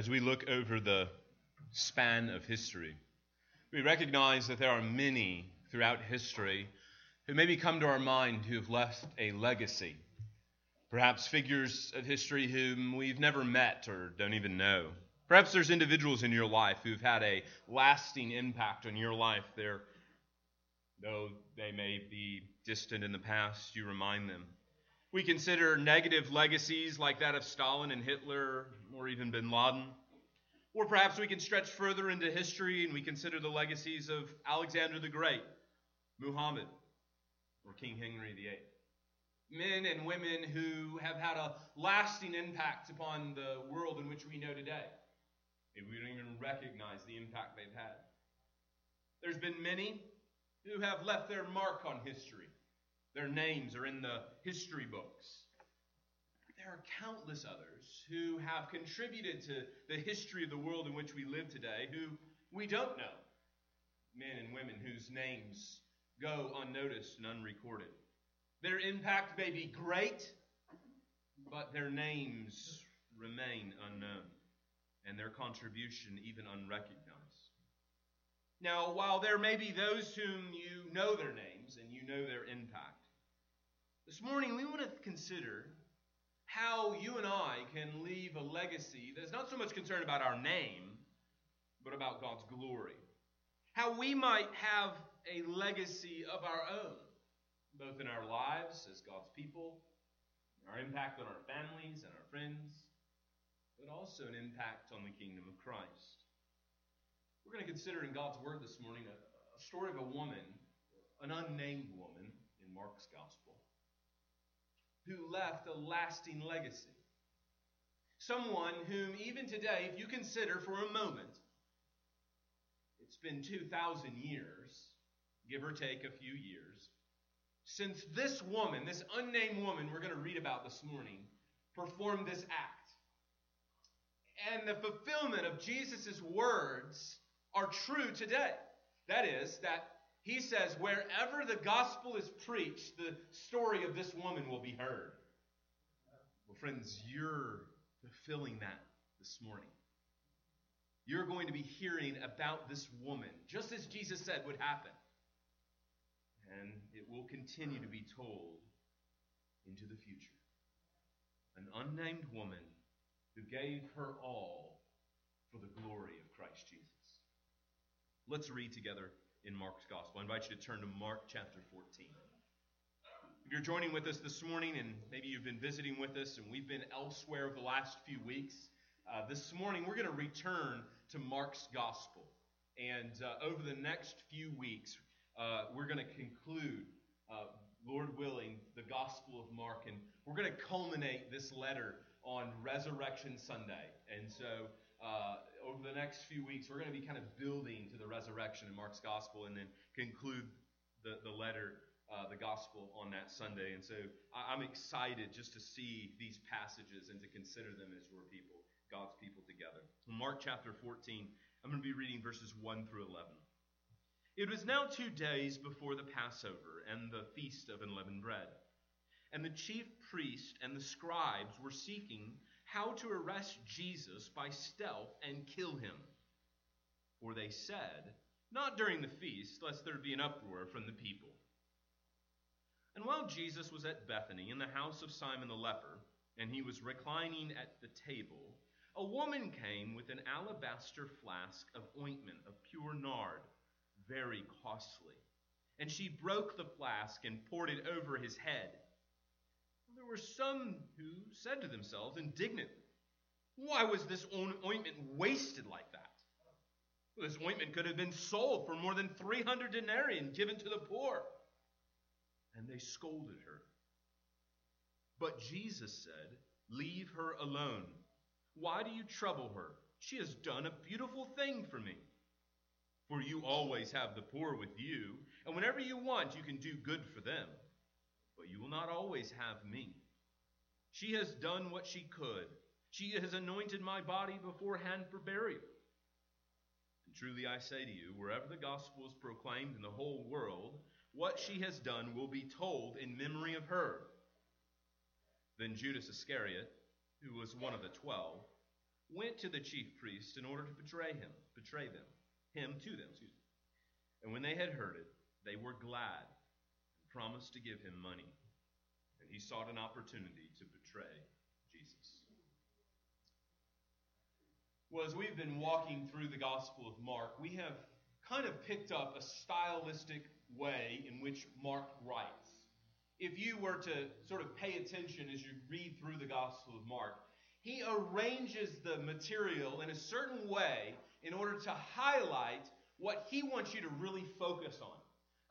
as we look over the span of history, we recognize that there are many throughout history who maybe come to our mind who have left a legacy. Perhaps figures of history whom we've never met or don't even know. Perhaps there's individuals in your life who've had a lasting impact on your life. There, though they may be distant in the past, you remind them. We consider negative legacies like that of Stalin and Hitler, or even bin Laden. Or perhaps we can stretch further into history and we consider the legacies of Alexander the Great, Muhammad, or King Henry VIII. Men and women who have had a lasting impact upon the world in which we know today. Maybe we don't even recognize the impact they've had. There's been many who have left their mark on history. Their names are in the history books. There are countless others who have contributed to the history of the world in which we live today who we don't know. Men and women whose names go unnoticed and unrecorded. Their impact may be great, but their names remain unknown and their contribution even unrecognized. Now, while there may be those whom you know their names and you know their impact, this morning, we want to consider how you and I can leave a legacy that's not so much concerned about our name, but about God's glory. How we might have a legacy of our own, both in our lives as God's people, our impact on our families and our friends, but also an impact on the kingdom of Christ. We're going to consider in God's Word this morning a, a story of a woman, an unnamed woman in Mark's Gospel who left a lasting legacy. Someone whom, even today, if you consider for a moment, it's been 2,000 years, give or take a few years, since this woman, this unnamed woman we're going to read about this morning, performed this act. And the fulfillment of Jesus' words are true today. That is, that he says, wherever the gospel is preached, the story of this woman will be heard. Well, friends, you're fulfilling that this morning. You're going to be hearing about this woman, just as Jesus said would happen. And it will continue to be told into the future. An unnamed woman who gave her all for the glory of Christ Jesus. Let's read together in Mark's Gospel. I invite you to turn to Mark chapter 14. If you're joining with us this morning, and maybe you've been visiting with us, and we've been elsewhere over the last few weeks, uh, this morning we're going to return to Mark's Gospel. And uh, over the next few weeks, uh, we're going to conclude, uh, Lord willing, the Gospel of Mark. And we're going to culminate this letter on Resurrection Sunday. And so uh, over the next few weeks, we're going to be kind of building to the resurrection in Mark's gospel and then conclude the, the letter, uh, the gospel, on that Sunday. And so I, am excited just to see these passages and to consider them as we're people, God's people together. In Mark chapter 14, I'm going to be reading verses 1 through 11. It was now two days before the Passover and the feast of unleavened bread. And the chief priest and the scribes were seeking how to arrest Jesus by stealth and kill him. For they said, Not during the feast, lest there be an uproar from the people. And while Jesus was at Bethany in the house of Simon the leper, and he was reclining at the table, a woman came with an alabaster flask of ointment of pure nard, very costly. And she broke the flask and poured it over his head there were some who said to themselves indignantly, Why was this ointment wasted like that? This ointment could have been sold for more than 300 denarii and given to the poor. And they scolded her. But Jesus said, Leave her alone. Why do you trouble her? She has done a beautiful thing for me. For you always have the poor with you, and whenever you want, you can do good for them but you will not always have me. She has done what she could. She has anointed my body beforehand for burial. And truly I say to you, wherever the gospel is proclaimed in the whole world, what she has done will be told in memory of her. Then Judas Iscariot, who was one of the twelve, went to the chief priests in order to betray him, betray them, him to them, excuse me. And when they had heard it, they were glad promised to give him money. And he sought an opportunity to betray Jesus. Well, as we've been walking through the Gospel of Mark, we have kind of picked up a stylistic way in which Mark writes. If you were to sort of pay attention as you read through the Gospel of Mark, he arranges the material in a certain way in order to highlight what he wants you to really focus on.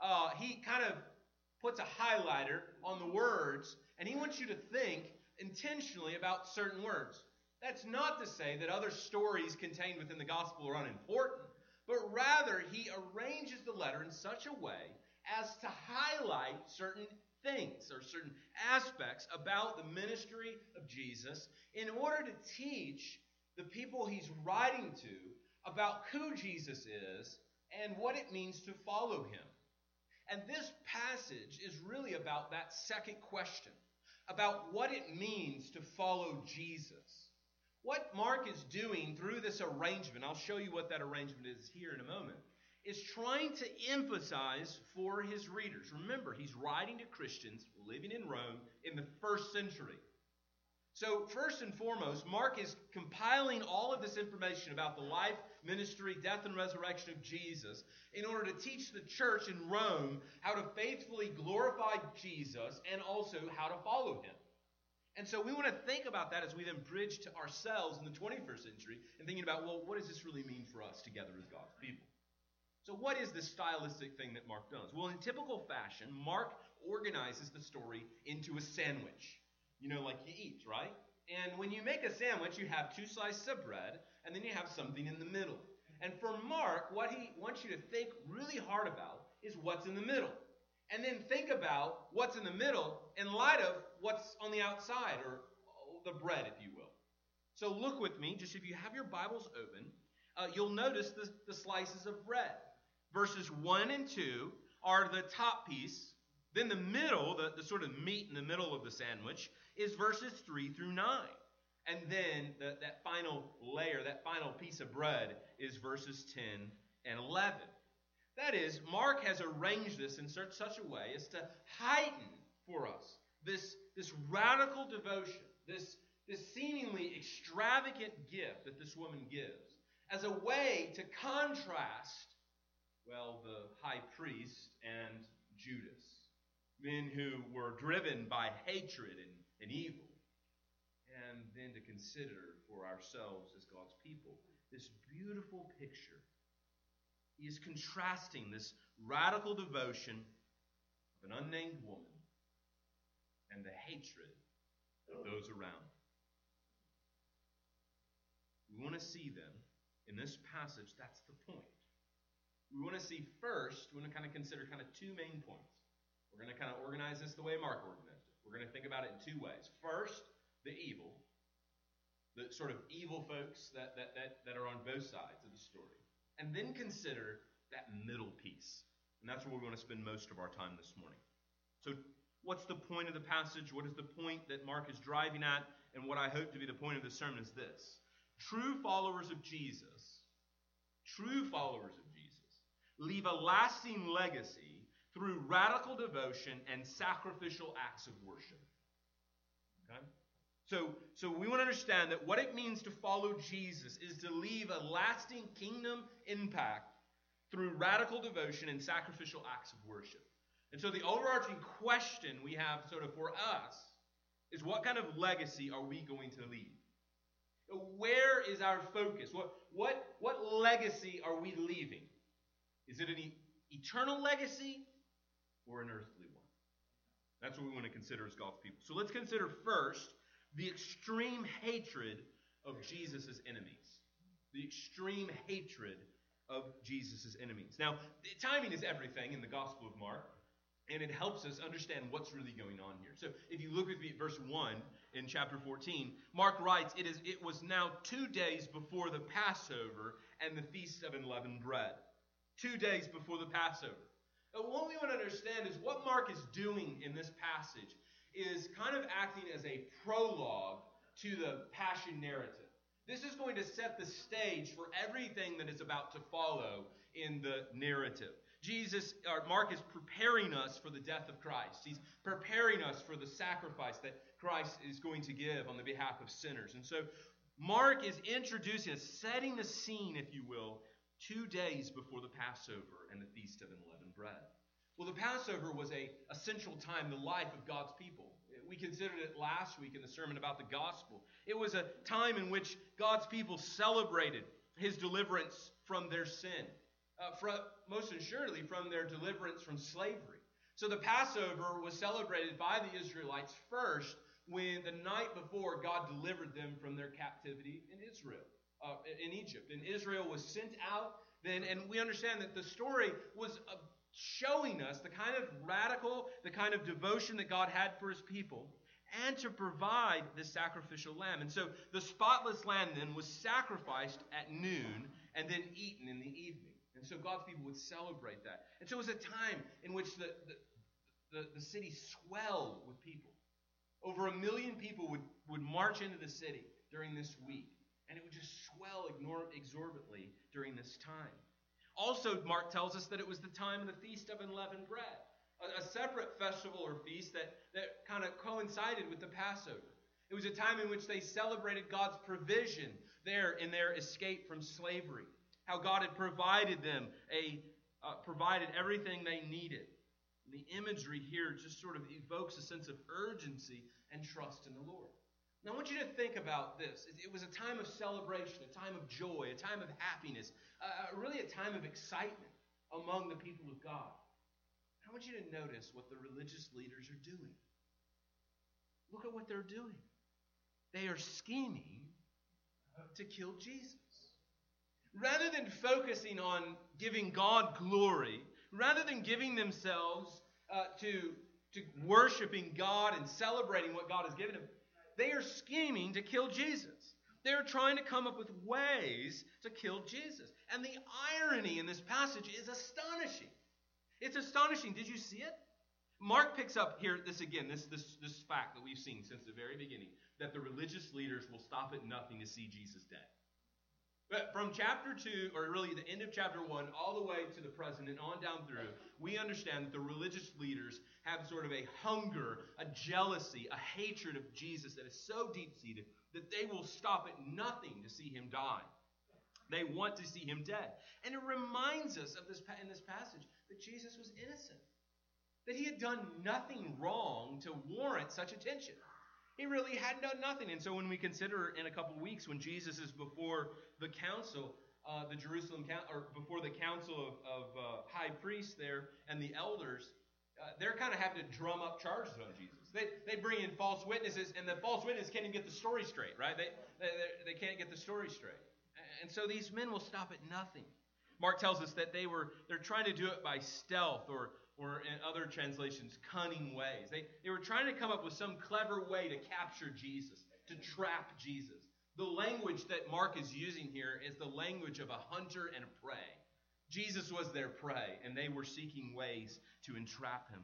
Uh, he kind of puts a highlighter on the words, and he wants you to think intentionally about certain words. That's not to say that other stories contained within the gospel are unimportant, but rather he arranges the letter in such a way as to highlight certain things or certain aspects about the ministry of Jesus in order to teach the people he's writing to about who Jesus is and what it means to follow him. And this passage is really about that second question about what it means to follow Jesus. What Mark is doing through this arrangement, I'll show you what that arrangement is here in a moment, is trying to emphasize for his readers. Remember, he's writing to Christians living in Rome in the first century. So, first and foremost, Mark is compiling all of this information about the life, ministry, death, and resurrection of Jesus in order to teach the church in Rome how to faithfully glorify Jesus and also how to follow him. And so we want to think about that as we then bridge to ourselves in the 21st century and thinking about, well, what does this really mean for us together as God's people? So, what is this stylistic thing that Mark does? Well, in typical fashion, Mark organizes the story into a sandwich. You know, like you eat, right? And when you make a sandwich, you have two slices of bread, and then you have something in the middle. And for Mark, what he wants you to think really hard about is what's in the middle. And then think about what's in the middle in light of what's on the outside, or the bread, if you will. So look with me, just if you have your Bibles open, uh, you'll notice the, the slices of bread. Verses 1 and 2 are the top piece. Then the middle, the, the sort of meat in the middle of the sandwich, is verses 3 through 9. And then the, that final layer, that final piece of bread, is verses 10 and 11. That is, Mark has arranged this in such, such a way as to heighten for us this, this radical devotion, this, this seemingly extravagant gift that this woman gives, as a way to contrast, well, the high priest and Judas, men who were driven by hatred and, and evil, and then to consider for ourselves as God's people this beautiful picture. He is contrasting this radical devotion of an unnamed woman and the hatred of those around. We want to see them in this passage, that's the point. We want to see first, we want to kind of consider kind of two main points. We're going to kind of organize this the way Mark organized it. We're going to think about it in two ways. First, the evil, the sort of evil folks that, that, that, that are on both sides of the story. And then consider that middle piece. And that's where we want to spend most of our time this morning. So, what's the point of the passage? What is the point that Mark is driving at? And what I hope to be the point of the sermon is this True followers of Jesus, true followers of Jesus, leave a lasting legacy through radical devotion and sacrificial acts of worship. Okay? So, so we want to understand that what it means to follow Jesus is to leave a lasting kingdom impact through radical devotion and sacrificial acts of worship. And so the overarching question we have sort of for us is what kind of legacy are we going to leave? Where is our focus? What, what, what legacy are we leaving? Is it an e- eternal legacy or an earthly one? That's what we want to consider as God's people. So let's consider first the extreme hatred of Jesus' enemies. The extreme hatred of Jesus' enemies. Now, timing is everything in the Gospel of Mark, and it helps us understand what's really going on here. So, if you look with me at verse 1 in chapter 14, Mark writes, it, is, it was now two days before the Passover and the Feast of Unleavened Bread. Two days before the Passover. Now, what we want to understand is what Mark is doing in this passage is kind of acting as a prologue to the Passion narrative. This is going to set the stage for everything that is about to follow in the narrative. Jesus, or Mark is preparing us for the death of Christ. He's preparing us for the sacrifice that Christ is going to give on the behalf of sinners. And so Mark is introducing us, setting the scene, if you will, two days before the Passover and the Feast of Unleavened Bread. Well, the Passover was a essential time in the life of God's people. We considered it last week in the sermon about the gospel. It was a time in which God's people celebrated his deliverance from their sin, uh, from, most assuredly from their deliverance from slavery. So the Passover was celebrated by the Israelites first when the night before God delivered them from their captivity in Israel, uh, in Egypt. And Israel was sent out then, and we understand that the story was uh, showing us the kind of radical, the kind of devotion that God had for his people, and to provide the sacrificial lamb. And so the spotless lamb then was sacrificed at noon and then eaten in the evening. And so God's people would celebrate that. And so it was a time in which the, the, the, the city swelled with people. Over a million people would, would march into the city during this week, and it would just swell exorbitantly during this time. Also, Mark tells us that it was the time of the Feast of Unleavened Bread, a, a separate festival or feast that, that kind of coincided with the Passover. It was a time in which they celebrated God's provision there in their escape from slavery, how God had provided them a uh, provided everything they needed. The imagery here just sort of evokes a sense of urgency and trust in the Lord. Now, I want you to think about this. It was a time of celebration, a time of joy, a time of happiness, uh, really a time of excitement among the people of God. I want you to notice what the religious leaders are doing. Look at what they're doing. They are scheming to kill Jesus. Rather than focusing on giving God glory, rather than giving themselves uh, to, to worshiping God and celebrating what God has given them, they are scheming to kill Jesus. They're trying to come up with ways to kill Jesus. And the irony in this passage is astonishing. It's astonishing. Did you see it? Mark picks up here this again, this, this, this fact that we've seen since the very beginning that the religious leaders will stop at nothing to see Jesus dead. But from chapter 2, or really the end of chapter 1, all the way to the present and on down through, we understand that the religious leaders have sort of a hunger, a jealousy, a hatred of Jesus that is so deep seated that they will stop at nothing to see him die. They want to see him dead. And it reminds us of this in this passage that Jesus was innocent. That he had done nothing wrong to warrant such attention. He really hadn't done nothing. And so when we consider in a couple weeks when Jesus is before the council, uh, the Jerusalem or before the council of, of uh, high priests there and the elders, uh, they're kind of having to drum up charges on Jesus. They, they bring in false witnesses, and the false witnesses can't even get the story straight, right? They, they, they can't get the story straight. And so these men will stop at nothing. Mark tells us that they were they're trying to do it by stealth or or in other translations, cunning ways. They, they were trying to come up with some clever way to capture Jesus, to trap Jesus. The language that Mark is using here is the language of a hunter and a prey. Jesus was their prey, and they were seeking ways to entrap him.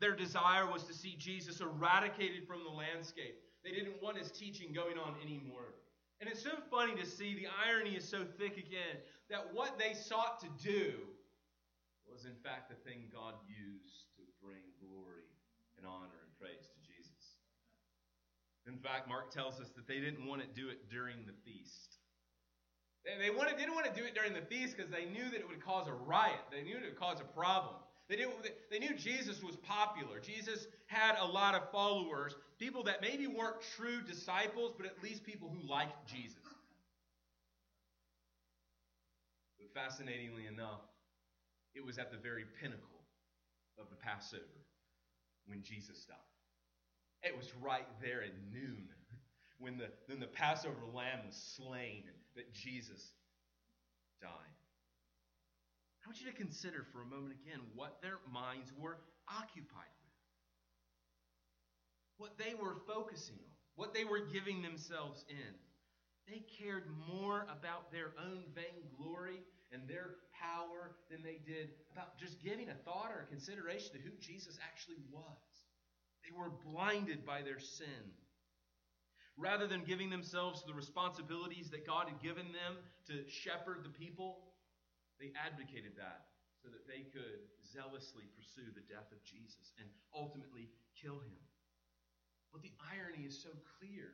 Their desire was to see Jesus eradicated from the landscape. They didn't want his teaching going on anymore. And it's so funny to see the irony is so thick again that what they sought to do was in fact the thing God used to bring glory and honor and praise to Jesus. In fact, Mark tells us that they didn't want to do it during the feast. They, wanted, didn't want to do it during the feast because they knew that it would cause a riot. They knew it would cause a problem. They knew, they knew Jesus was popular. Jesus had a lot of followers, people that maybe weren't true disciples, but at least people who liked Jesus. But fascinatingly enough, it was at the very pinnacle of the Passover when Jesus died. It was right there at noon when the, when the Passover lamb was slain that Jesus died. I want you to consider for a moment again what their minds were occupied with, what they were focusing on, what they were giving themselves in. They cared more about their own vainglory and their power than they did about just giving a thought or a consideration to who Jesus actually was. They were blinded by their sin. Rather than giving themselves the responsibilities that God had given them to shepherd the people, they advocated that so that they could zealously pursue the death of Jesus and ultimately kill him. But the irony is so clear.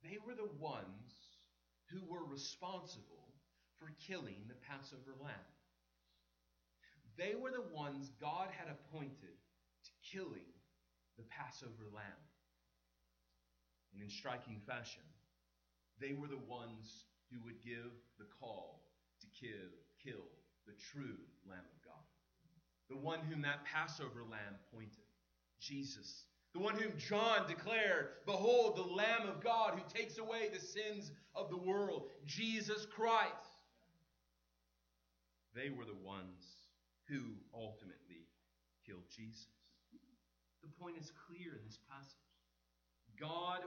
They were the ones who were responsible for killing the Passover lamb. They were the ones God had appointed to killing the Passover lamb. And in striking fashion, they were the ones who would give the call to kill, kill the true Lamb of God. The one whom that Passover lamb pointed, Jesus. The one whom John declared, Behold, the Lamb of God who takes away the sins of the world, Jesus Christ. They were the ones who ultimately killed Jesus. The point is clear in this passage. God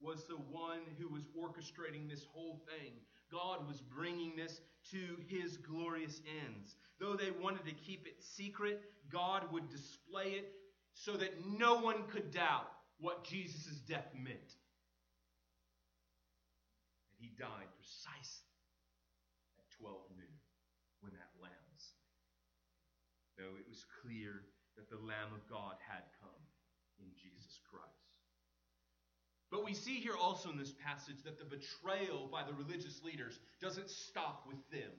was the one who was orchestrating this whole thing. God was bringing this to his glorious ends. Though they wanted to keep it secret, God would display it so that no one could doubt what Jesus' death meant. And he died precisely at 12 noon when that lamb was slain. Though it was clear that the Lamb of God had come in Jesus Christ. But we see here also in this passage that the betrayal by the religious leaders doesn't stop with them.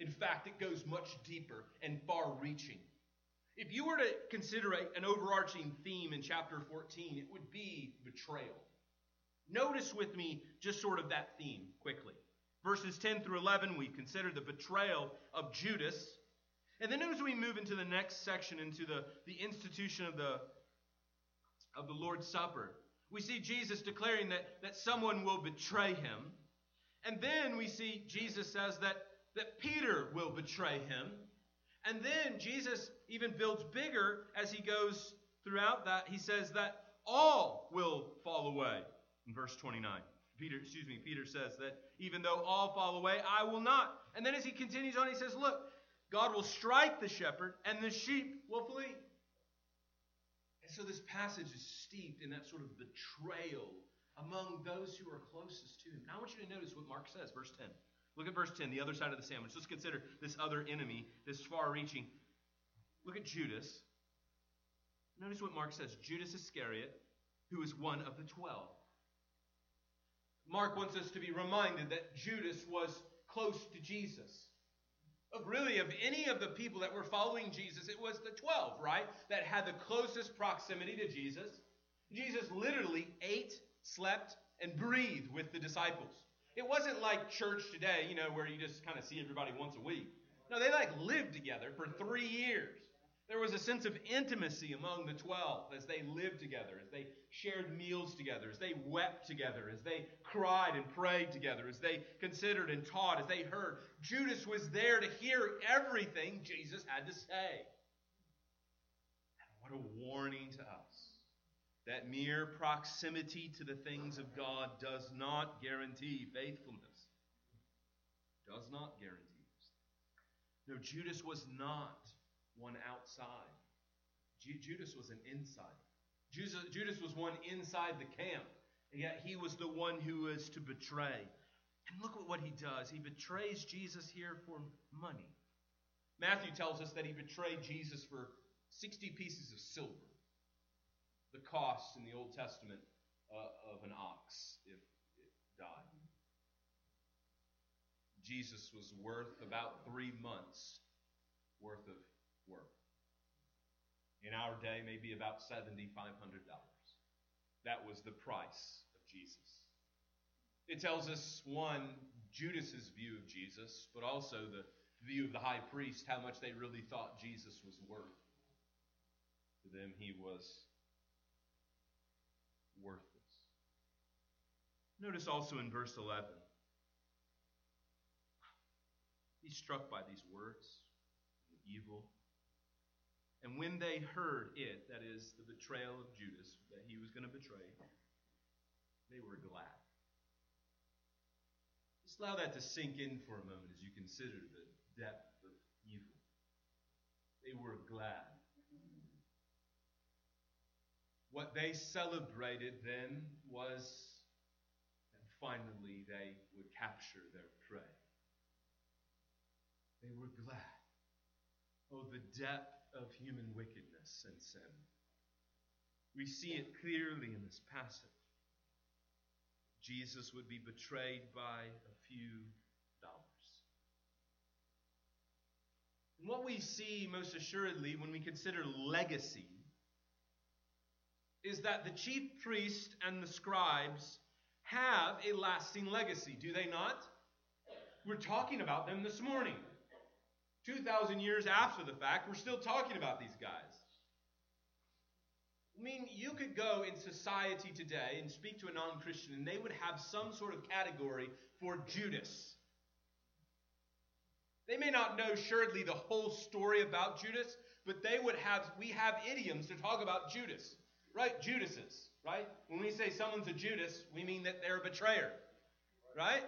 In fact, it goes much deeper and far reaching. If you were to consider an overarching theme in chapter 14, it would be betrayal. Notice with me just sort of that theme quickly. Verses 10 through 11, we consider the betrayal of Judas. And then as we move into the next section, into the, the institution of the, of the Lord's Supper, we see Jesus declaring that, that someone will betray him. And then we see Jesus says that, that Peter will betray him. And then Jesus even builds bigger as he goes throughout that. He says that all will fall away. In verse 29. Peter, excuse me, Peter says that even though all fall away, I will not. And then as he continues on, he says, Look, God will strike the shepherd, and the sheep will flee. And so this passage is steeped in that sort of betrayal among those who are closest to him. Now I want you to notice what Mark says, verse 10. Look at verse 10, the other side of the sandwich. Let's consider this other enemy, this far reaching. Look at Judas. Notice what Mark says Judas Iscariot, who is one of the twelve. Mark wants us to be reminded that Judas was close to Jesus of really of any of the people that were following Jesus, it was the 12, right? That had the closest proximity to Jesus. Jesus literally ate, slept, and breathed with the disciples. It wasn't like church today, you know, where you just kind of see everybody once a week. No, they like lived together for three years. There was a sense of intimacy among the 12 as they lived together, as they shared meals together, as they wept together, as they cried and prayed together, as they considered and taught, as they heard. Judas was there to hear everything Jesus had to say. And what a warning to us that mere proximity to the things of God does not guarantee faithfulness. Does not guarantee. No, Judas was not one outside. Judas was an insider. Judas was one inside the camp, and yet he was the one who was to betray. And look at what he does. He betrays Jesus here for money. Matthew tells us that he betrayed Jesus for 60 pieces of silver, the cost in the Old Testament uh, of an ox if it died. Jesus was worth about three months worth of work. In our day, maybe about $7,500. That was the price of Jesus. It tells us, one, Judas's view of Jesus, but also the view of the high priest, how much they really thought Jesus was worth. To them, he was worthless. Notice also in verse 11, he's struck by these words, the evil and when they heard it, that is, the betrayal of Judas, that he was going to betray, they were glad. Just allow that to sink in for a moment as you consider the depth of evil. They were glad. What they celebrated then was that finally they would capture their prey. They were glad. Oh, the depth of human wickedness and sin. We see it clearly in this passage. Jesus would be betrayed by a few dollars. And what we see most assuredly when we consider legacy is that the chief priest and the scribes have a lasting legacy, do they not? We're talking about them this morning. 2,000 years after the fact, we're still talking about these guys. I mean, you could go in society today and speak to a non Christian, and they would have some sort of category for Judas. They may not know assuredly the whole story about Judas, but they would have, we have idioms to talk about Judas, right? Judases, right? When we say someone's a Judas, we mean that they're a betrayer, right?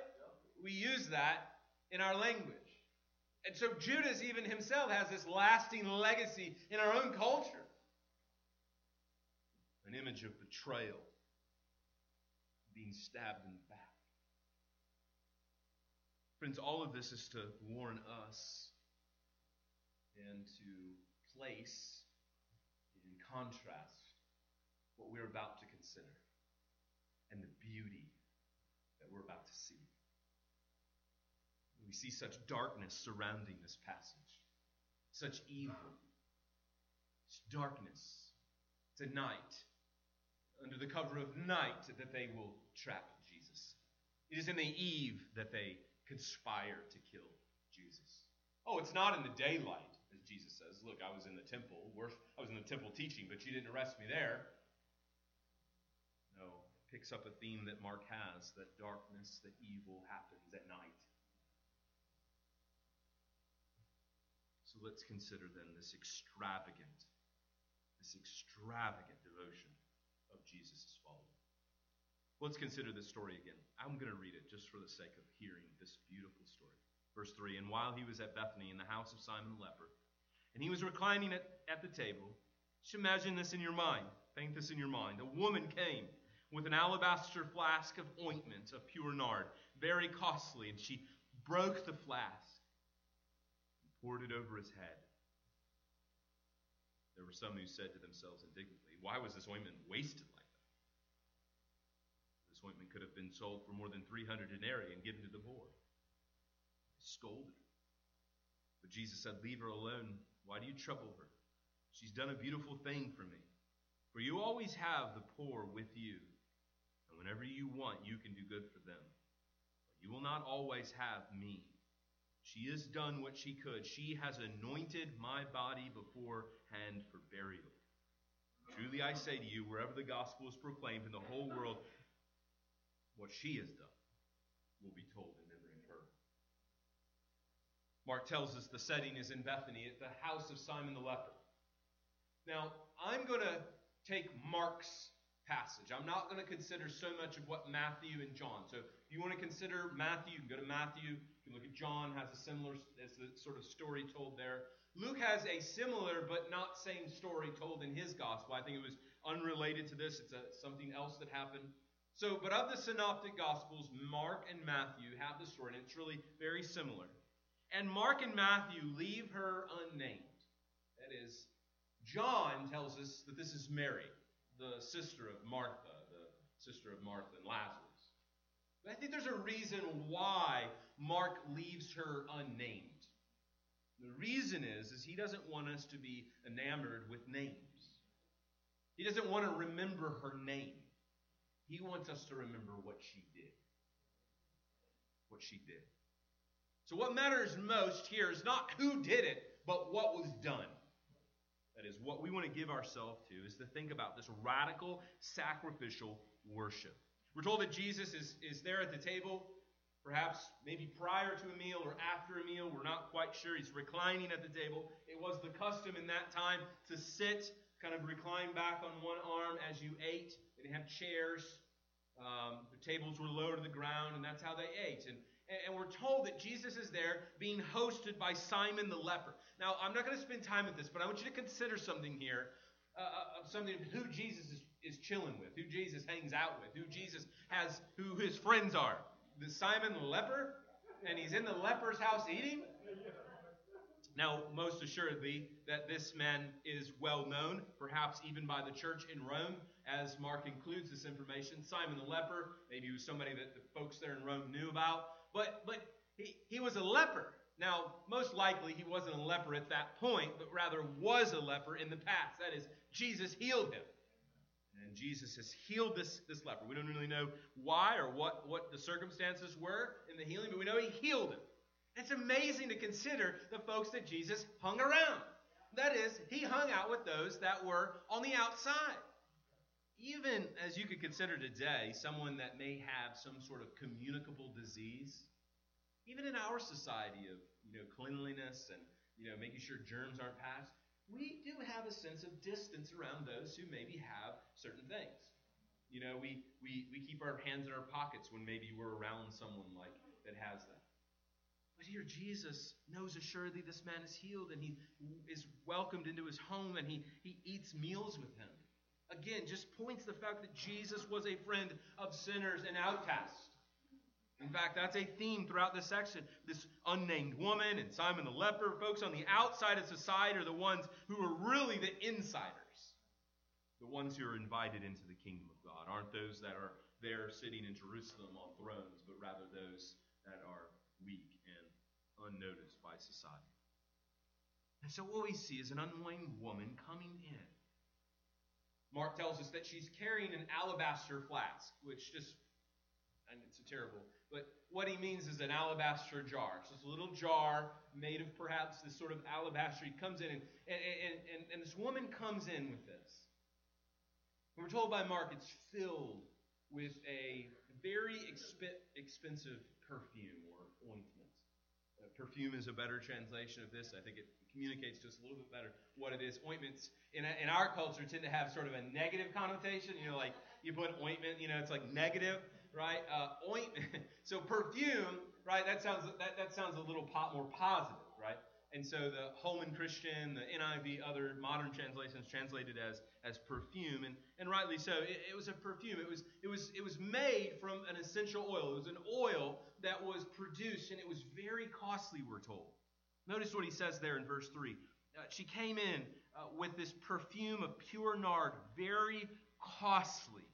We use that in our language. And so Judas, even himself, has this lasting legacy in our own culture an image of betrayal, being stabbed in the back. Friends, all of this is to warn us and to place in contrast what we're about to consider and the beauty that we're about to see. We see such darkness surrounding this passage, such evil. It's darkness. It's a night under the cover of night that they will trap Jesus. It is in the eve that they conspire to kill Jesus. Oh, it's not in the daylight, as Jesus says. Look, I was in the temple. I was in the temple teaching, but you didn't arrest me there. No, picks up a theme that Mark has that darkness, that evil happens at night. So let's consider then this extravagant, this extravagant devotion of Jesus' followers. Let's consider this story again. I'm going to read it just for the sake of hearing this beautiful story. Verse 3 And while he was at Bethany in the house of Simon the leper, and he was reclining at, at the table, just imagine this in your mind. Paint this in your mind. A woman came with an alabaster flask of ointment of pure nard, very costly, and she broke the flask and poured it over his head. There were some who said to themselves indignantly, Why was this ointment wasted like that? This ointment could have been sold for more than 300 denarii and given to the poor. They scolded her. But Jesus said, Leave her alone. Why do you trouble her? She's done a beautiful thing for me. For you always have the poor with you, whenever you want, you can do good for them. But you will not always have me. She has done what she could. She has anointed my body beforehand for burial. Truly I say to you, wherever the gospel is proclaimed in the whole world, what she has done will be told in memory of her. Mark tells us the setting is in Bethany at the house of Simon the leper. Now, I'm going to take Mark's passage. I'm not going to consider so much of what Matthew and John. So, if you want to consider Matthew, you can go to Matthew. You can look at John, has a similar sort of story told there. Luke has a similar but not same story told in his gospel. I think it was unrelated to this. It's a, something else that happened. So, but of the synoptic gospels, Mark and Matthew have the story, and it's really very similar. And Mark and Matthew leave her unnamed. That is, John tells us that this is Mary, the sister of Martha, the sister of Martha and Lazarus. But I think there's a reason why Mark leaves her unnamed. The reason is, is he doesn't want us to be enamored with names. He doesn't want to remember her name. He wants us to remember what she did. What she did. So, what matters most here is not who did it, but what was done. That is, what we want to give ourselves to is to think about this radical sacrificial worship. We're told that Jesus is, is there at the table, perhaps maybe prior to a meal or after a meal. We're not quite sure. He's reclining at the table. It was the custom in that time to sit, kind of recline back on one arm as you ate. They didn't have chairs. Um, the tables were low to the ground, and that's how they ate. And, and we're told that Jesus is there being hosted by Simon the leper. Now, I'm not going to spend time with this, but I want you to consider something here, uh, uh, of something who Jesus is is chilling with, who Jesus hangs out with, who Jesus has, who his friends are. The Simon the leper, and he's in the leper's house eating. Now, most assuredly, that this man is well known, perhaps even by the church in Rome, as Mark includes this information. Simon the leper, maybe he was somebody that the folks there in Rome knew about, but but he, he was a leper. Now, most likely he wasn't a leper at that point, but rather was a leper in the past. That is, Jesus healed him. And Jesus has healed this, this leper. We don't really know why or what, what the circumstances were in the healing, but we know he healed him. It's amazing to consider the folks that Jesus hung around. That is, he hung out with those that were on the outside. Even as you could consider today, someone that may have some sort of communicable disease, even in our society of you know cleanliness and you know making sure germs aren't passed, we do have a sense of distance around those who maybe have certain things. You know, we, we, we keep our hands in our pockets when maybe we're around someone like that has that. But here, Jesus knows assuredly this man is healed and he is welcomed into his home and he, he eats meals with him. Again, just points the fact that Jesus was a friend of sinners and outcasts. In fact, that's a theme throughout this section. This unnamed woman and Simon the leper, folks on the outside of society are the ones who are really the insiders. The ones who are invited into the kingdom of God aren't those that are there sitting in Jerusalem on thrones, but rather those that are weak and unnoticed by society. And so what we see is an unnamed woman coming in. Mark tells us that she's carrying an alabaster flask, which just, and it's a terrible, but what he means is an alabaster jar. So it's a little jar made of perhaps this sort of alabaster. He comes in, and, and, and, and this woman comes in with this. And we're told by Mark it's filled with a very exp- expensive perfume perfume is a better translation of this. I think it communicates to us a little bit better what it is. Ointments in, in our culture tend to have sort of a negative connotation. You know, like you put ointment, you know, it's like negative, right? Uh, ointment. so perfume, right? That sounds that, that sounds a little po- more positive, right? And so the Holman Christian, the NIV, other modern translations translated as as perfume, and, and rightly so. It, it, was a perfume. It was it was it was made from an essential oil. It was an oil that was produced, and it was very costly. We're told. Notice what he says there in verse three. Uh, she came in uh, with this perfume of pure nard, very costly,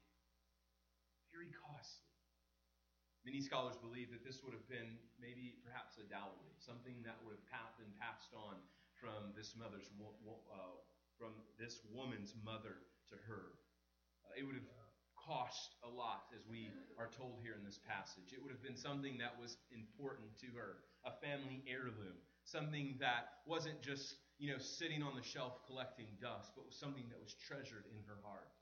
very costly. Many scholars believe that this would have been maybe perhaps a dowry, something that would have been passed on from this mother's uh, from this woman's mother to her. Uh, it would have cost a lot, as we are told here in this passage. It would have been something that was important to her, a family heirloom, something that wasn't just you know sitting on the shelf collecting dust, but was something that was treasured in her heart.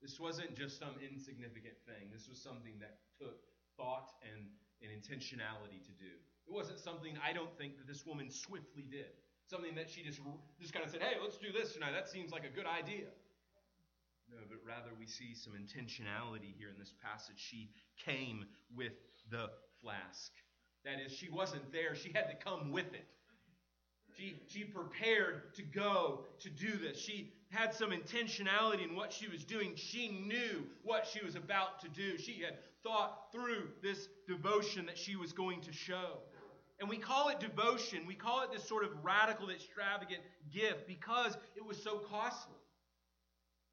This wasn't just some insignificant thing. This was something that took thought and, and intentionality to do. It wasn't something I don't think that this woman swiftly did. Something that she just, just kind of said, hey, let's do this tonight. That seems like a good idea. No, but rather we see some intentionality here in this passage. She came with the flask. That is, she wasn't there, she had to come with it. She, she prepared to go to do this. She had some intentionality in what she was doing. She knew what she was about to do. She had thought through this devotion that she was going to show. And we call it devotion. We call it this sort of radical, extravagant gift because it was so costly.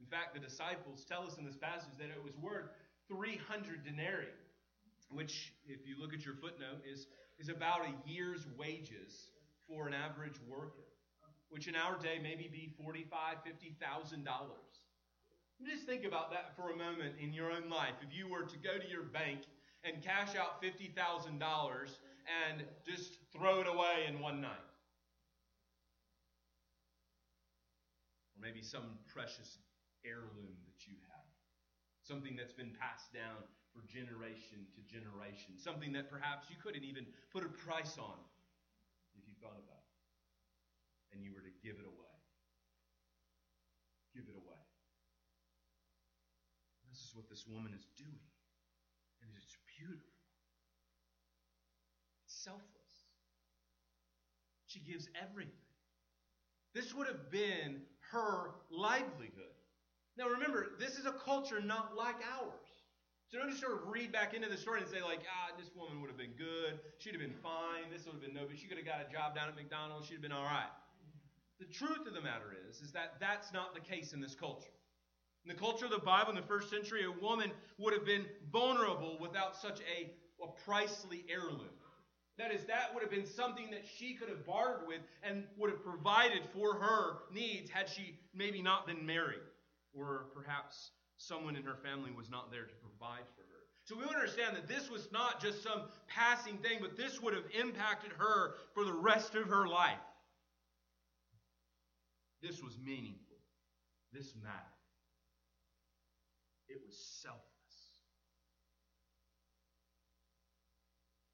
In fact, the disciples tell us in this passage that it was worth 300 denarii, which, if you look at your footnote, is, is about a year's wages for an average worker, which in our day maybe be forty-five, fifty thousand dollars. Just think about that for a moment in your own life. If you were to go to your bank and cash out fifty thousand dollars and just throw it away in one night. Or maybe some precious heirloom that you have. Something that's been passed down for generation to generation. Something that perhaps you couldn't even put a price on if you thought about it. And you were to give it away. Give it away. This is what this woman is doing. And it's beautiful It's selfless. She gives everything. This would have been her livelihood. Now remember, this is a culture not like ours. So don't just sort of read back into the story and say, like, ah, this woman would have been good. She'd have been fine. This would have been no, but she could have got a job down at McDonald's. She'd have been all right. The truth of the matter is, is that that's not the case in this culture. In the culture of the Bible in the first century, a woman would have been vulnerable without such a, a pricely heirloom. That is, that would have been something that she could have bartered with and would have provided for her needs had she maybe not been married or perhaps someone in her family was not there to provide for her. So we understand that this was not just some passing thing, but this would have impacted her for the rest of her life. This was meaningful. This mattered. It was selfless.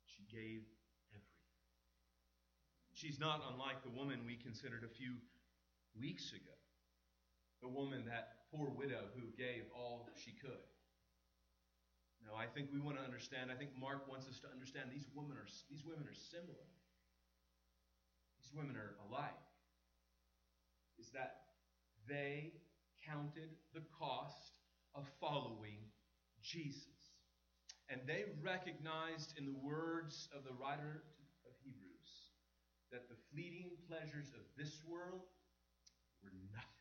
She gave everything. She's not unlike the woman we considered a few weeks ago. The woman, that poor widow who gave all she could. No, I think we want to understand. I think Mark wants us to understand these women are these women are similar. These women are alike. Is that they counted the cost of following Jesus. And they recognized in the words of the writer of Hebrews that the fleeting pleasures of this world were nothing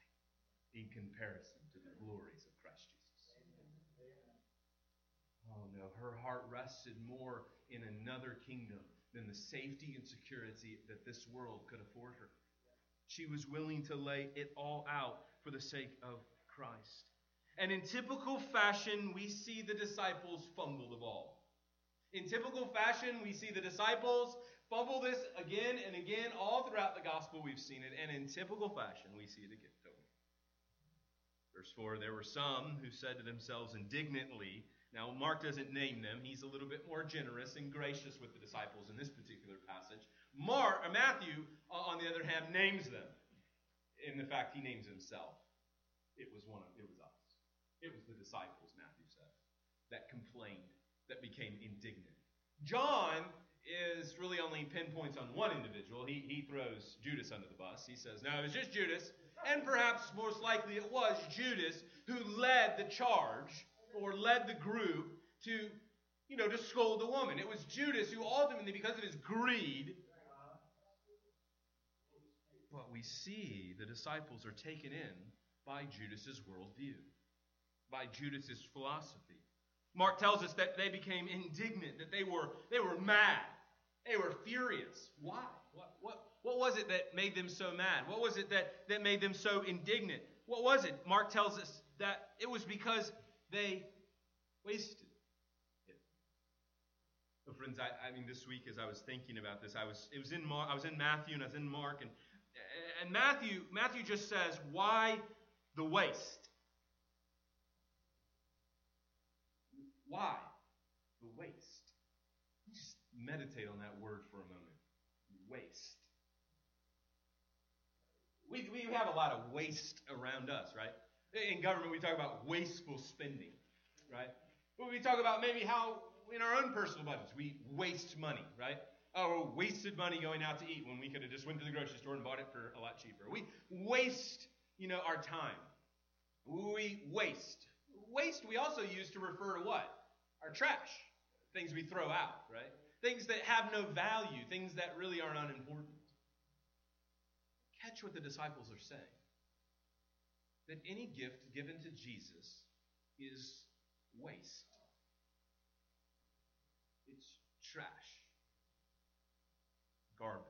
in comparison to the glories of Christ Jesus. Oh no, her heart rested more in another kingdom than the safety and security that this world could afford her. She was willing to lay it all out for the sake of Christ. And in typical fashion, we see the disciples fumble the ball. In typical fashion, we see the disciples fumble this again and again. All throughout the gospel, we've seen it. And in typical fashion, we see it again, Verse 4 There were some who said to themselves indignantly, now, Mark doesn't name them. He's a little bit more generous and gracious with the disciples in this particular passage. Mark, or Matthew, uh, on the other hand, names them. In the fact, he names himself. It was one of, it was us. It was the disciples, Matthew says, that complained, that became indignant. John is really only pinpoints on one individual. He, he throws Judas under the bus. He says, no, it was just Judas. And perhaps most likely it was Judas who led the charge or led the group to, you know, to scold the woman. It was Judas who ultimately, because of his greed, but we see the disciples are taken in by Judas's worldview, by Judas's philosophy. Mark tells us that they became indignant, that they were, they were mad, they were furious. Why? What, was it that made them so mad? What was it that, that made them so indignant? What was it? Mark tells us that it was because they wasted it. So friends, I, I mean, this week as I was thinking about this, I was it was in Mar- I was in Matthew and I was in Mark, and and Matthew Matthew just says, "Why the waste? Why the waste?" Just meditate on that word for a moment. Waste. We, we have a lot of waste around us, right? In government, we talk about wasteful spending, right? But we talk about maybe how in our own personal budgets we waste money, right? Oh, wasted money going out to eat when we could have just went to the grocery store and bought it for a lot cheaper. We waste, you know, our time. We waste. Waste we also use to refer to what? Our trash. Things we throw out, right? Things that have no value, things that really are unimportant. Catch what the disciples are saying that any gift given to Jesus is waste. It's trash. Garbage.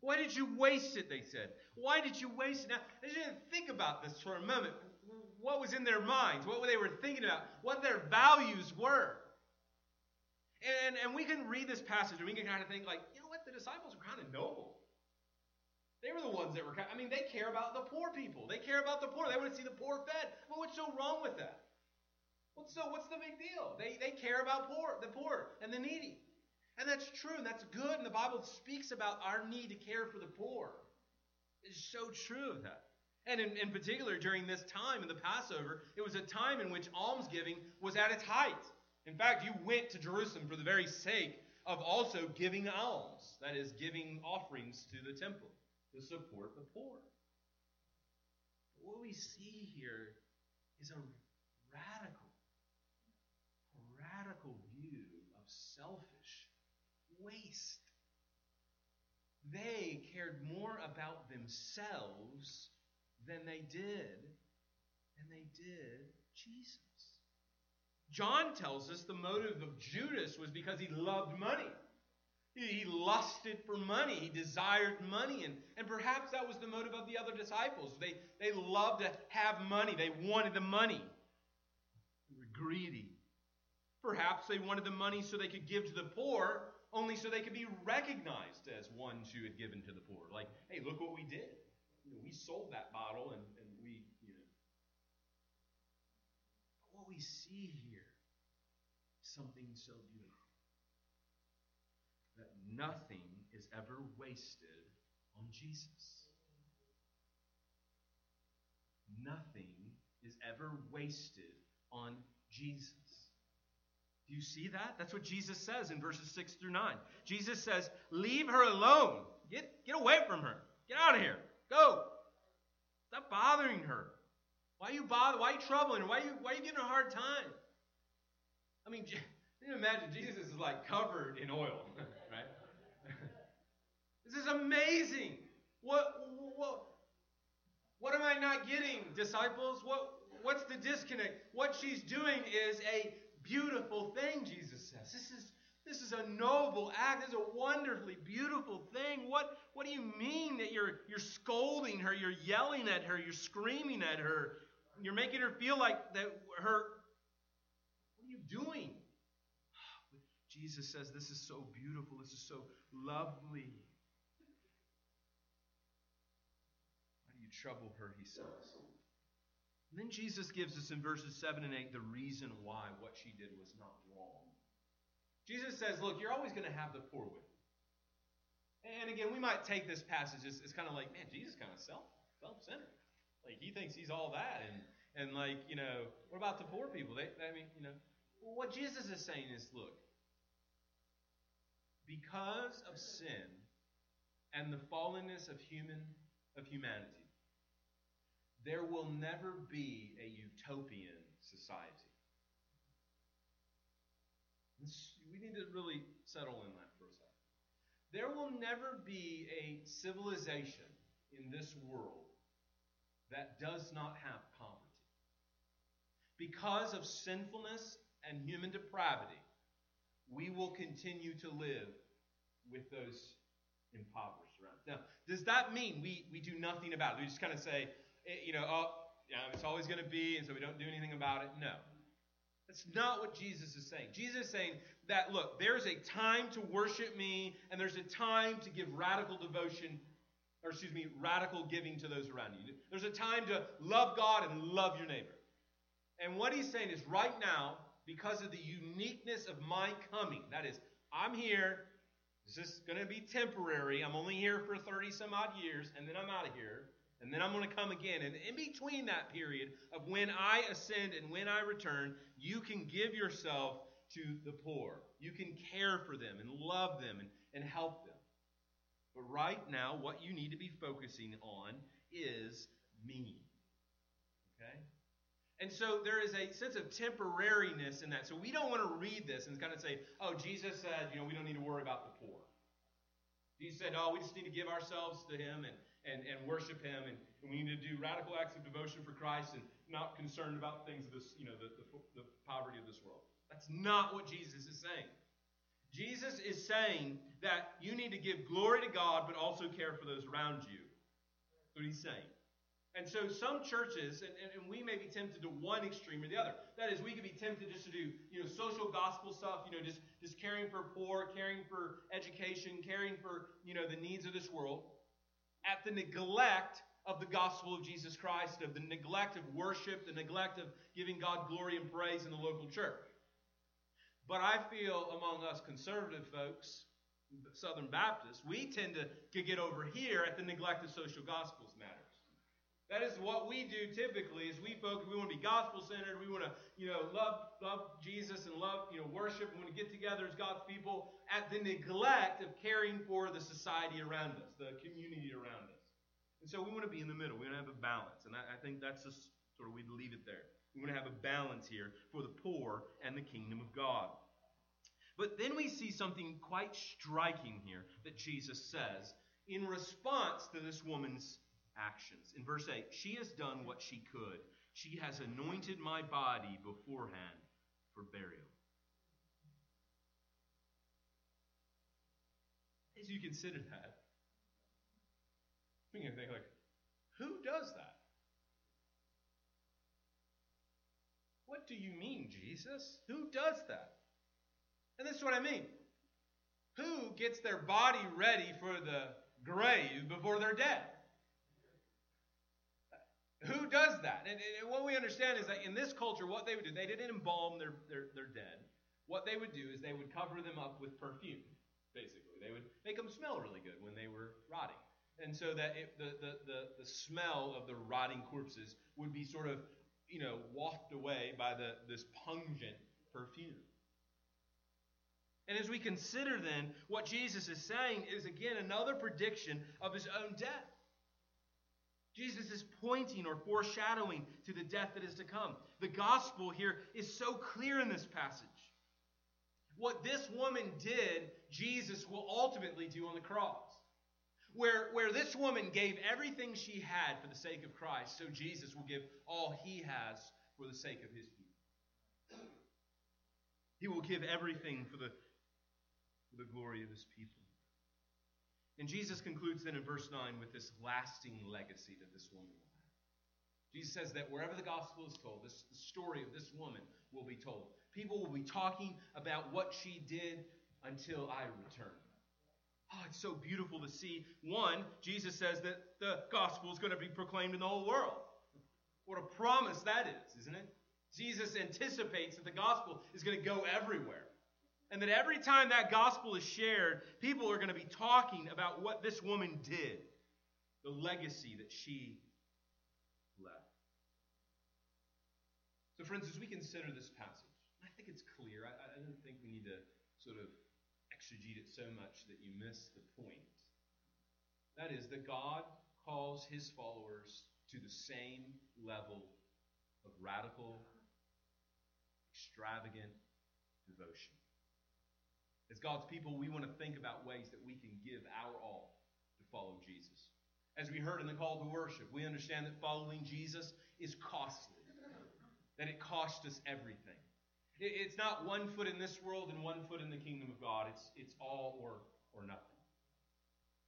Why did you waste it? They said. Why did you waste it? Now, I didn't think about this for a moment. What was in their minds? What they were thinking about? What their values were? And, and we can read this passage and we can kind of think, like, you know what? The disciples are kind of noble. They were the ones that were, I mean, they care about the poor people. They care about the poor. They want to see the poor fed. But what's so wrong with that? What's so, what's the big deal? They, they care about poor, the poor and the needy. And that's true, and that's good, and the Bible speaks about our need to care for the poor. It's so true of that. And in, in particular, during this time in the Passover, it was a time in which almsgiving was at its height. In fact, you went to Jerusalem for the very sake of also giving alms, that is, giving offerings to the temple to support the poor. But what we see here is a radical, radical view of selfish waste. They cared more about themselves than they did, than they did Jesus. John tells us the motive of Judas was because he loved money. He lusted for money. He desired money. And, and perhaps that was the motive of the other disciples. They, they loved to have money. They wanted the money. They were greedy. Perhaps they wanted the money so they could give to the poor, only so they could be recognized as ones who had given to the poor. Like, hey, look what we did. You know, we sold that bottle and, and we, you know. But what we see here something so beautiful nothing is ever wasted on Jesus. Nothing is ever wasted on Jesus. Do you see that? That's what Jesus says in verses 6 through 9. Jesus says, Leave her alone. Get, get away from her. Get out of here. Go. Stop bothering her. Why are you bothering? Why are you troubling her? Why are you, why are you giving her a hard time? I mean, can you imagine Jesus is like covered in oil? this is amazing. What, what, what am I not getting, disciples? What, what's the disconnect? What she's doing is a beautiful thing, Jesus says. This is, this is a noble act. This is a wonderfully beautiful thing. What, what do you mean that you're, you're scolding her? You're yelling at her. You're screaming at her. You're making her feel like that her. What are you doing? Jesus says, This is so beautiful. This is so lovely. Why do you trouble her? He says. And then Jesus gives us in verses 7 and 8 the reason why what she did was not wrong. Jesus says, Look, you're always going to have the poor with you. And again, we might take this passage as, as kind of like, man, Jesus kind of self self centered. Like he thinks he's all that, and and like you know, what about the poor people? They, I mean, you know, well, what Jesus is saying is, look, because of sin and the fallenness of human of humanity, there will never be a utopian society. We need to really settle in that for a second. There will never be a civilization in this world that does not have poverty. Because of sinfulness and human depravity, we will continue to live with those impoverished around. Us. Now, does that mean we, we do nothing about it? We just kind of say, you know, oh, yeah, it's always going to be, and so we don't do anything about it? No. That's not what Jesus is saying. Jesus is saying that, look, there's a time to worship me, and there's a time to give radical devotion, or excuse me, radical giving to those around you. There's a time to love God and love your neighbor. And what he's saying is right now, because of the uniqueness of my coming, that is, I'm here, this is going to be temporary. I'm only here for 30 some odd years, and then I'm out of here. And then I'm going to come again. And in between that period of when I ascend and when I return, you can give yourself to the poor. You can care for them and love them and, and help them. But right now, what you need to be focusing on is me. Okay? And so there is a sense of temporariness in that. So we don't want to read this and kind of say, oh, Jesus said, you know, we don't need to worry about the poor. He said, oh, we just need to give ourselves to him and and, and worship Him. And, and we need to do radical acts of devotion for Christ and not concerned about things of this, you know, the, the, the poverty of this world. That's not what Jesus is saying. Jesus is saying that you need to give glory to God, but also care for those around you. That's what he's saying. And so some churches, and, and, and, we may be tempted to one extreme or the other. That is, we could be tempted just to do, you know, social gospel stuff, you know, just, just caring for poor, caring for education, caring for, you know, the needs of this world at the neglect of the gospel of Jesus Christ, of the neglect of worship, the neglect of giving God glory and praise in the local church. But I feel among us conservative folks, Southern Baptists, we tend to, get over here at the neglect of social gospels matters. That is what we do typically is we focus, we want to be gospel centered, we want to, you know, love, love Jesus and love, you know, worship, we want to get together as God's people at the neglect of caring for the society around us, the community around us. And so we want to be in the middle. We want to have a balance. And I, I think that's just Sort of, we'd leave it there. We want to have a balance here for the poor and the kingdom of God. But then we see something quite striking here that Jesus says in response to this woman's actions. In verse 8, she has done what she could. She has anointed my body beforehand for burial. As you consider that, you can think like, who does that? What do you mean, Jesus? Who does that? And this is what I mean. Who gets their body ready for the grave before they're dead? Who does that? And, and, what we understand is that in this culture, what they would do, they didn't embalm their, their, their dead. What they would do is they would cover them up with perfume, basically. They would make them smell really good when they were rotting. And so that it, the, the, the, the smell of the rotting corpses would be sort of, you know, wafted away by the, this pungent perfume. And as we consider then, what Jesus is saying is again another prediction of his own death. Jesus is pointing or foreshadowing to the death that is to come. The gospel here is so clear in this passage. What this woman did, Jesus will ultimately do on the cross. Where, where this woman gave everything she had for the sake of Christ, so Jesus will give all he has for the sake of his people. He will give everything for the, for the glory of his people. And Jesus concludes then in verse 9 with this lasting legacy that this woman will have. Jesus says that wherever the gospel is told, this, the story of this woman will be told. People will be talking about what she did until I return. Oh, it's so beautiful to see. One, Jesus says that the gospel is going to be proclaimed in the whole world. What a promise that is, isn't it? Jesus anticipates that the gospel is going to go everywhere. And that every time that gospel is shared, people are going to be talking about what this woman did, the legacy that she left. So, friends, as we consider this passage, I think it's clear. I, I don't think we need to sort of exegete it so much that you miss the point. That is, that God calls his followers to the same level of radical, extravagant devotion. As God's people, we want to think about ways that we can give our all to follow Jesus. As we heard in the call to worship, we understand that following Jesus is costly, that it costs us everything. It's not one foot in this world and one foot in the kingdom of God. It's, it's all or, or nothing.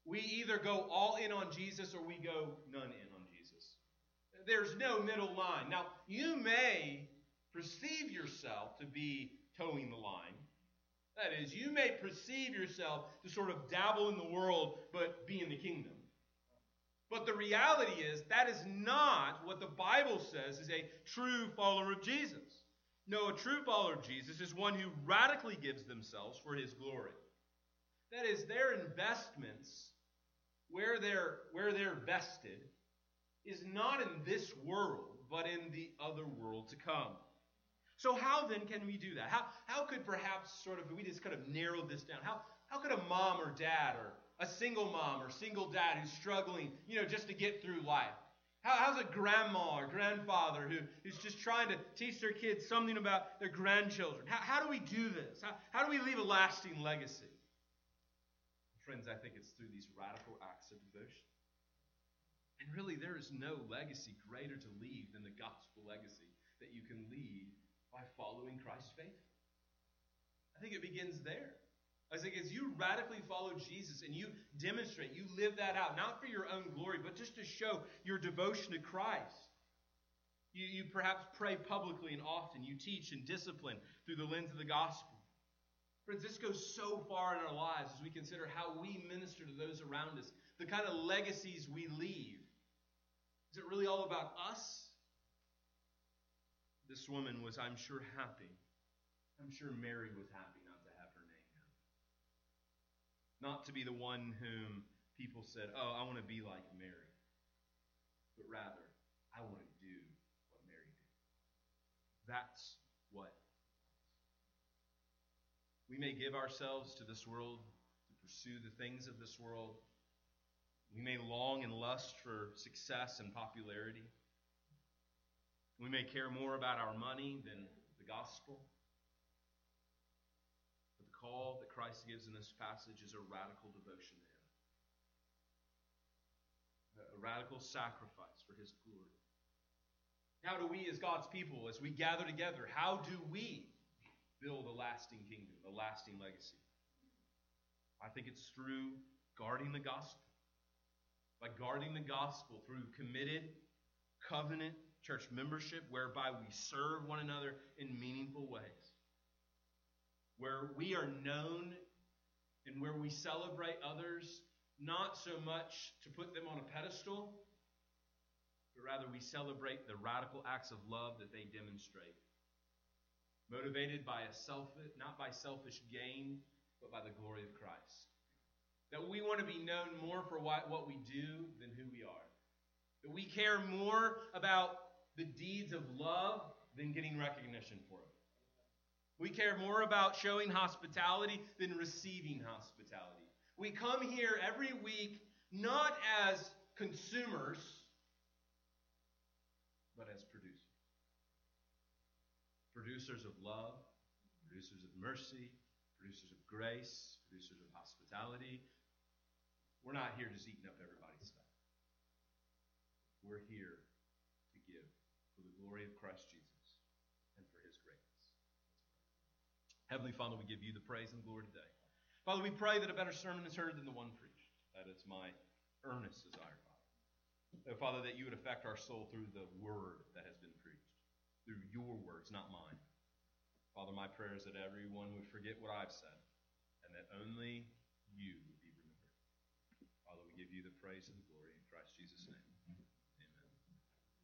We either go all in on Jesus or we go none in on Jesus. There's no middle line. Now, you may perceive yourself to be toeing the line. That is, you may perceive yourself to sort of dabble in the world but be in the kingdom. But the reality is, that is not what the Bible says is a true follower of Jesus. No, a true follower of Jesus is one who radically gives themselves for his glory. That is, their investments, where they're, where they're vested, is not in this world, but in the other world to come. So, how then can we do that? How, how could perhaps sort of, we just kind of narrowed this down, how, how could a mom or dad or a single mom or single dad who's struggling, you know, just to get through life, how, how's a grandma or grandfather who, who's just trying to teach their kids something about their grandchildren? How, how do we do this? How, how do we leave a lasting legacy? Friends, I think it's through these radical acts of devotion. And really, there is no legacy greater to leave than the gospel legacy that you can lead by following Christ's faith. I think it begins there. I think as you radically follow Jesus and you demonstrate, you live that out, not for your own glory, but just to show your devotion to Christ. You, you perhaps pray publicly and often. You teach and discipline through the lens of the gospel. Friends, this goes so far in our lives as we consider how we minister to those around us, the kind of legacies we leave. Is it really all about us? This woman was, I'm sure, happy. I'm sure Mary was happy not to have her name known. Not to be the one whom people said, Oh, I want to be like Mary. But rather, I want to do what Mary did. That's what. We may give ourselves to this world to pursue the things of this world. We may long and lust for success and popularity. We may care more about our money than the gospel. But the call that Christ gives in this passage is a radical devotion to Him, a radical sacrifice for His glory. How do we, as God's people, as we gather together, how do we build a lasting kingdom, a lasting legacy? I think it's through guarding the gospel. By guarding the gospel through committed covenant church membership, whereby we serve one another in meaningful ways. Where we are known and where we celebrate others, not so much to put them on a pedestal, but rather we celebrate the radical acts of love that they demonstrate. Motivated by a selfish, not by selfish gain, but by the glory of Christ. That we want to be known more for what we do than who we are. That we care more about the deeds of love than getting recognition for it. We care more about showing hospitality than receiving hospitality. We come here every week not as consumers but as producers. Producers of love, producers of mercy, producers of grace, producers of hospitality. We're not here just eating up everybody's stuff. We're here to give for the glory of Christ Jesus and for his greatness. Heavenly Father, we give you the praise and glory today. Father, we pray that a better sermon is heard than the one preached. That is my earnest desire. Oh, Father, that you would affect our soul through the word that has been preached, through your words, not mine. Father, my prayer is that everyone would forget what I've said and that only you would be remembered. Father, we give you the praise and the glory in Christ Jesus' name.